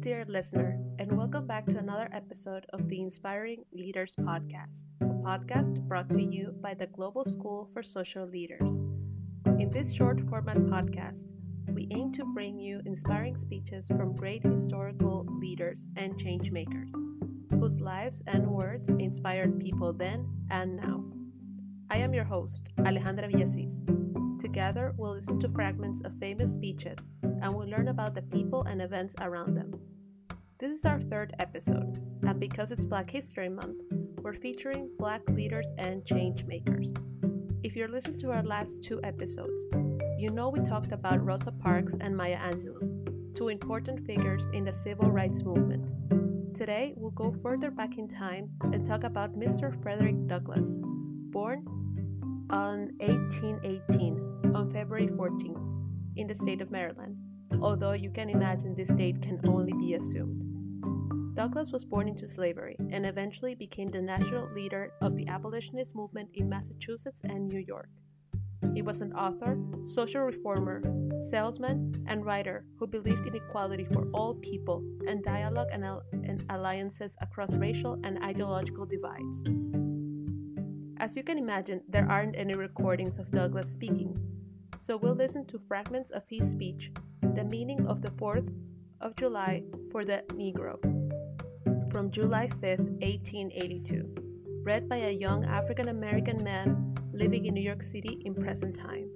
dear listener, and welcome back to another episode of the Inspiring Leaders Podcast, a podcast brought to you by the Global School for Social Leaders. In this short format podcast, we aim to bring you inspiring speeches from great historical leaders and change makers, whose lives and words inspired people then and now. I am your host, Alejandra Villasis. Together, we'll listen to fragments of famous speeches and we'll learn about the people and events around them. This is our third episode, and because it's Black History Month, we're featuring Black leaders and change makers. If you're listening to our last two episodes, you know we talked about Rosa Parks and Maya Angelou, two important figures in the civil rights movement. Today, we'll go further back in time and talk about Mr. Frederick Douglass, born on 1818 on February 14 in the state of Maryland, although you can imagine this date can only be assumed. Douglass was born into slavery and eventually became the national leader of the abolitionist movement in Massachusetts and New York. He was an author, social reformer, salesman, and writer who believed in equality for all people and dialogue and, al- and alliances across racial and ideological divides. As you can imagine, there aren't any recordings of Douglass speaking, so we'll listen to fragments of his speech, The Meaning of the 4th of July for the Negro, from July 5, 1882, read by a young African American man living in New York City in present time.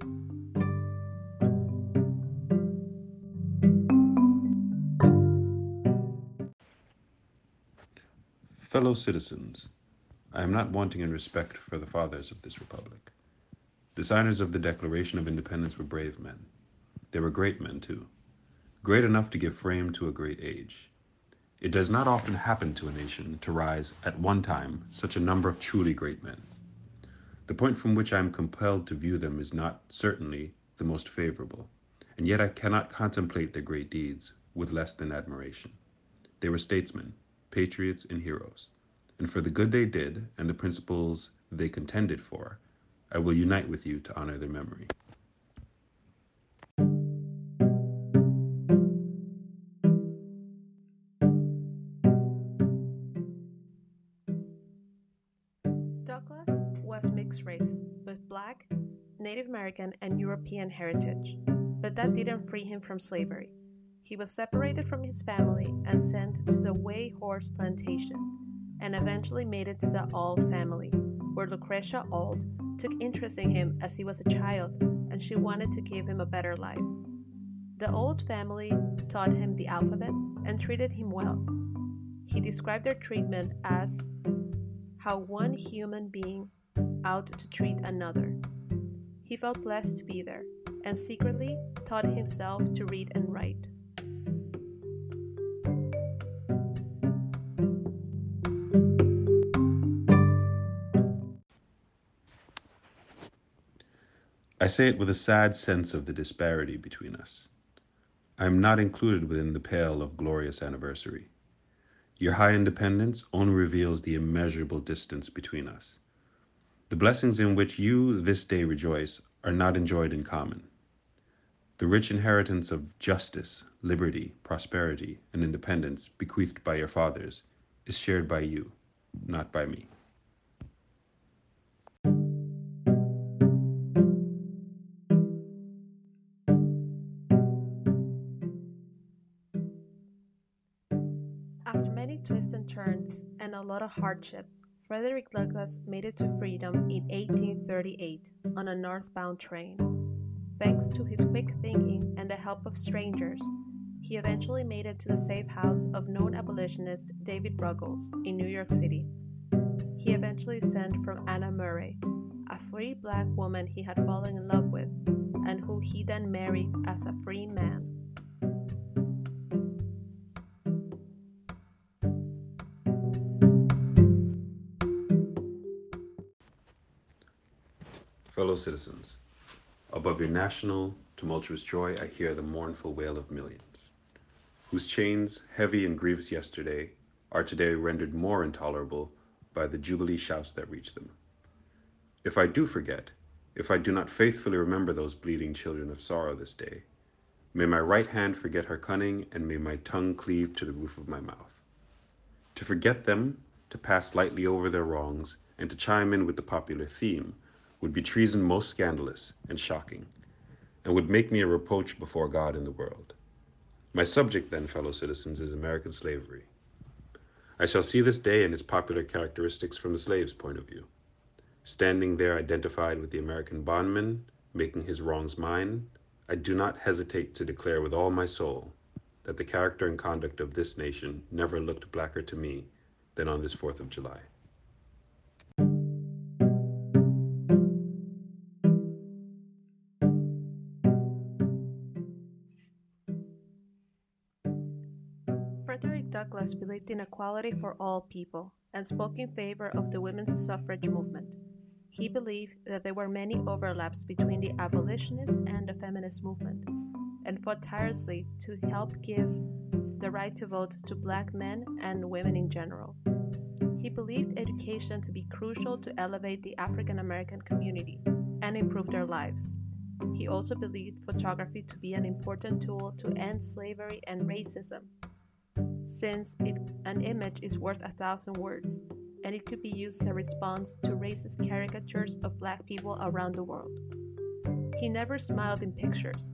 Fellow citizens, I am not wanting in respect for the fathers of this republic. The signers of the Declaration of Independence were brave men. They were great men, too. Great enough to give frame to a great age. It does not often happen to a nation to rise, at one time, such a number of truly great men. The point from which I am compelled to view them is not, certainly, the most favorable, and yet I cannot contemplate their great deeds with less than admiration. They were statesmen, patriots, and heroes, and for the good they did and the principles they contended for, I will unite with you to honor their memory. Douglass was mixed race, with black, Native American, and European heritage, but that didn't free him from slavery. He was separated from his family and sent to the Wye House Plantation, and eventually made it to the Auld family, where Lucretia Auld took interest in him as he was a child and she wanted to give him a better life. The Auld family taught him the alphabet and treated him well. He described their treatment as how one human being out to treat another. He felt blessed to be there and secretly taught himself to read and write. I say it with a sad sense of the disparity between us. I am not included within the pale of glorious anniversary. Your high independence only reveals the immeasurable distance between us. The blessings in which you this day rejoice are not enjoyed in common. The rich inheritance of justice, liberty, prosperity, and independence bequeathed by your fathers is shared by you, not by me. After many twists and turns and a lot of hardship, Frederick Douglass made it to freedom in 1838 on a northbound train. Thanks to his quick thinking and the help of strangers, he eventually made it to the safe house of known abolitionist David Ruggles in New York City. He eventually sent from Anna Murray, a free black woman he had fallen in love with, and who he then married as a free man. Fellow citizens, above your national tumultuous joy, I hear the mournful wail of millions, whose chains, heavy and grievous yesterday, are today rendered more intolerable by the jubilee shouts that reach them. If I do forget, if I do not faithfully remember those bleeding children of sorrow this day, May my right hand forget her cunning, and may my tongue cleave to the roof of my mouth. To forget them, to pass lightly over their wrongs, and to chime in with the popular theme, would be treason most scandalous and shocking, and would make me a reproach before God and the world. My subject, then, fellow citizens, is American slavery. I shall see this day and its popular characteristics from the slave's point of view. Standing there identified with the American bondman, making his wrongs mine, I do not hesitate to declare with all my soul that the character and conduct of this nation never looked blacker to me than on this 4th of July. Douglass believed in equality for all people and spoke in favor of the women's suffrage movement. He believed that there were many overlaps between the abolitionist and the feminist movement, and fought tirelessly to help give the right to vote to black men and women in general. He believed education to be crucial to elevate the African American community and improve their lives. He also believed photography to be an important tool to end slavery and racism, since it, an image is worth a thousand words and it could be used as a response to racist caricatures of black people around the world. He never smiled in pictures.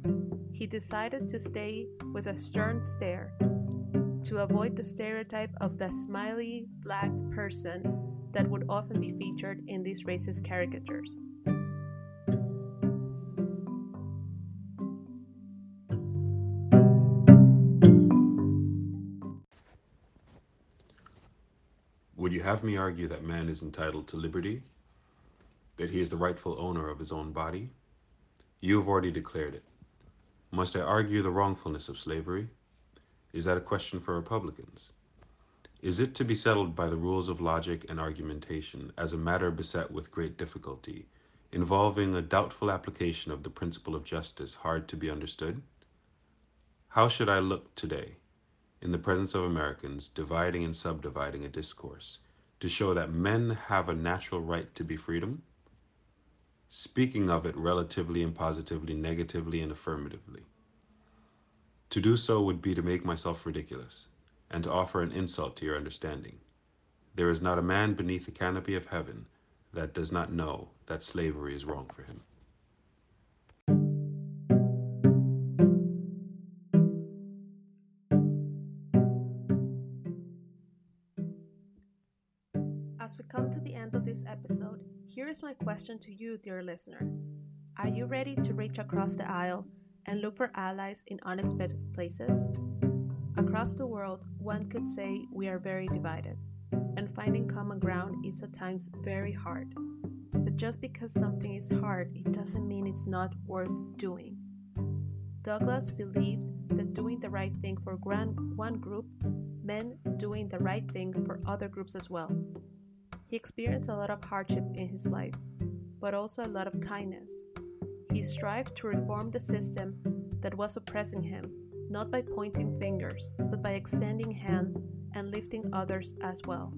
He decided to stay with a stern stare to avoid the stereotype of the smiley black person that would often be featured in these racist caricatures. You have me argue that man is entitled to liberty? That he is the rightful owner of his own body? You have already declared it. Must I argue the wrongfulness of slavery? Is that a question for Republicans? Is it to be settled by the rules of logic and argumentation as a matter beset with great difficulty, involving a doubtful application of the principle of justice hard to be understood? How should I look today? in the presence of Americans, dividing and subdividing a discourse to show that men have a natural right to be freedom, speaking of it relatively and positively, negatively and affirmatively. To do so would be to make myself ridiculous and to offer an insult to your understanding. There is not a man beneath the canopy of heaven that does not know that slavery is wrong for him. Episode, here is my question to you, dear listener. Are you ready to reach across the aisle and look for allies in unexpected places? Across the world, one could say we are very divided, and finding common ground is at times very hard. But just because something is hard, it doesn't mean it's not worth doing. Douglass believed that doing the right thing for one group meant doing the right thing for other groups as well. He experienced a lot of hardship in his life, but also a lot of kindness. He strived to reform the system that was oppressing him, not by pointing fingers, but by extending hands and lifting others as well.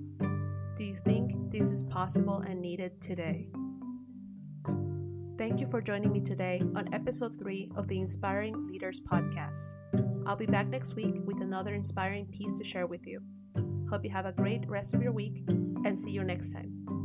Do you think this is possible and needed today? Thank you for joining me today on episode 3 of the Inspiring Leaders podcast. I'll be back next week with another inspiring piece to share with you. Hope you have a great rest of your week and see you next time.